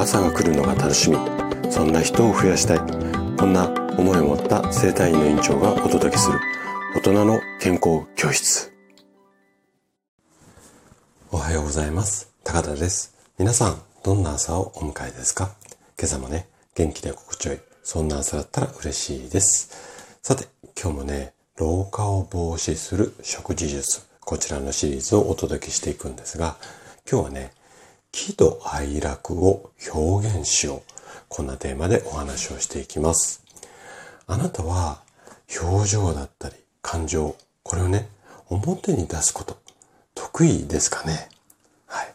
朝が来るのが楽しみ。そんな人を増やしたい。こんな思いを持った生体院の院長がお届けする。大人の健康教室。おはようございます。高田です。皆さんどんな朝をお迎えですか？今朝もね元気で心地よい。そんな朝だったら嬉しいです。さて今日もね老化を防止する食事術こちらのシリーズをお届けしていくんですが今日はね喜怒哀楽を表現しよう。こんなテーマでお話をしていきます。あなたは表情だったり感情、これをね、表に出すこと、得意ですかね？はい。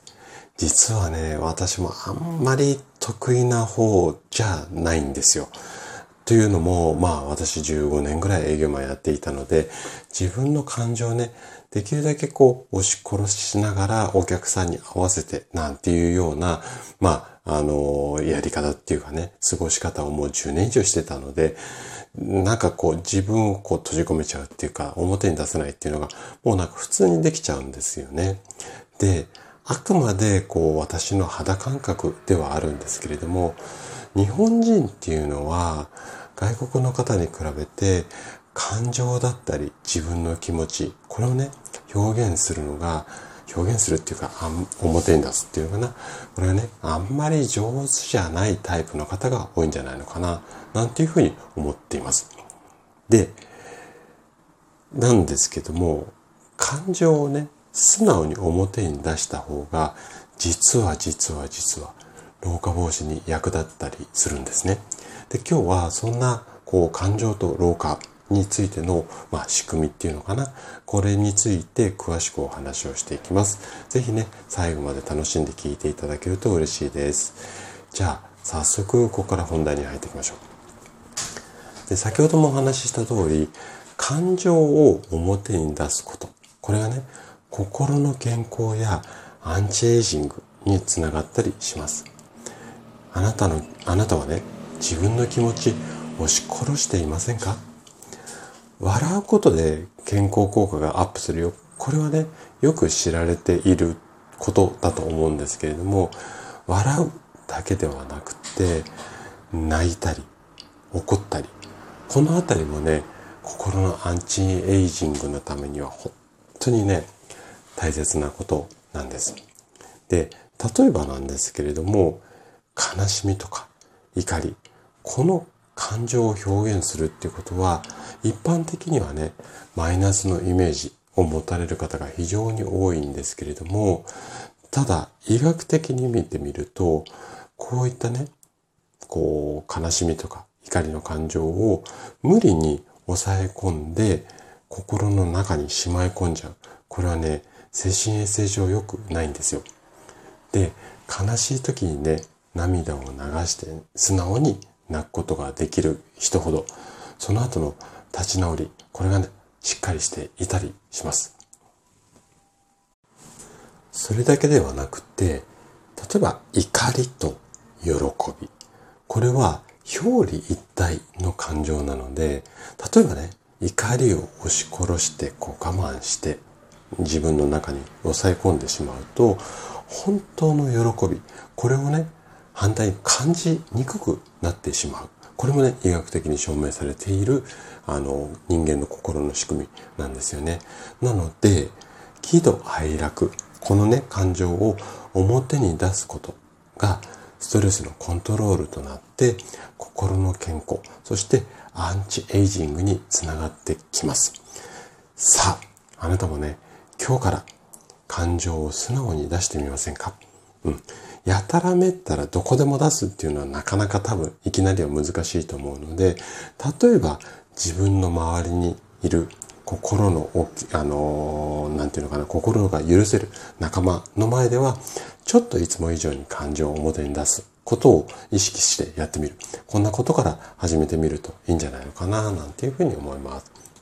実はね、私もあんまり得意な方じゃないんですよ。というのも、まあ私15年ぐらい営業マンやっていたので、自分の感情をね、できるだけこう押し殺しながらお客さんに合わせてなんていうような、まあ、あの、やり方っていうかね、過ごし方をもう10年以上してたので、なんかこう自分をこう閉じ込めちゃうっていうか、表に出せないっていうのが、もうなんか普通にできちゃうんですよね。で、あくまでこう私の肌感覚ではあるんですけれども、日本人っていうのは外国の方に比べて感情だったり自分の気持ち、これをね、表現するのが、表現するっていうか、表に出すっていうのかな。これはね、あんまり上手じゃないタイプの方が多いんじゃないのかな、なんていうふうに思っています。で、なんですけども、感情をね、素直に表に出した方が、実は実は実は、老化防止に役立ったりするんですね。で、今日はそんな、こう、感情と老化についての、まあ、仕組みっていうのかな。これについて詳しくお話をしていきます。ぜひね、最後まで楽しんで聞いていただけると嬉しいです。じゃあ、早速、ここから本題に入っていきましょう。で、先ほどもお話しした通り、感情を表に出すこと。これがね、心の健康やアンチエイジングにつながったりします。あなたの、あなたはね、自分の気持ち押し殺していませんか？笑うことで健康効果がアップするよ。これはね、よく知られていることだと思うんですけれども、笑うだけではなくて、泣いたり、怒ったり、このあたりもね、心のアンチエイジングのためには本当にね、大切なことなんです。で、例えばなんですけれども、悲しみとか怒り、この感情を表現するっていうことは、一般的にはね、マイナスのイメージを持たれる方が非常に多いんですけれども、ただ、医学的に見てみると、こういったね、こう、悲しみとか怒りの感情を無理に抑え込んで、心の中にしまい込んじゃう。これはね、精神衛生上良くないんですよ。で、悲しい時にね、涙を流して素直に泣くことができる人ほど、その後の立ち直り、これがね、しっかりしていたりします。それだけではなくて、例えば怒りと喜び。これは表裏一体の感情なので、例えばね、怒りを押し殺してこう我慢して自分の中に抑え込んでしまうと、本当の喜び、これをね、反対に感じにくくなってしまう。これもね、医学的に証明されている、あの、人間の心の仕組みなんですよね。なので、喜怒哀楽、このね、感情を表に出すことが、ストレスのコントロールとなって、心の健康、そしてアンチエイジングにつながってきます。さあ、あなたもね、今日から感情を素直に出してみませんか？うん。やたらめったらどこでも出すっていうのはなかなか多分いきなりは難しいと思うので、例えば自分の周りにいる心の大き、あのー、なんていうのかな、心が許せる仲間の前では、ちょっといつも以上に感情を表に出すことを意識してやってみる。こんなことから始めてみるといいんじゃないのかな、なんていうふうに思います。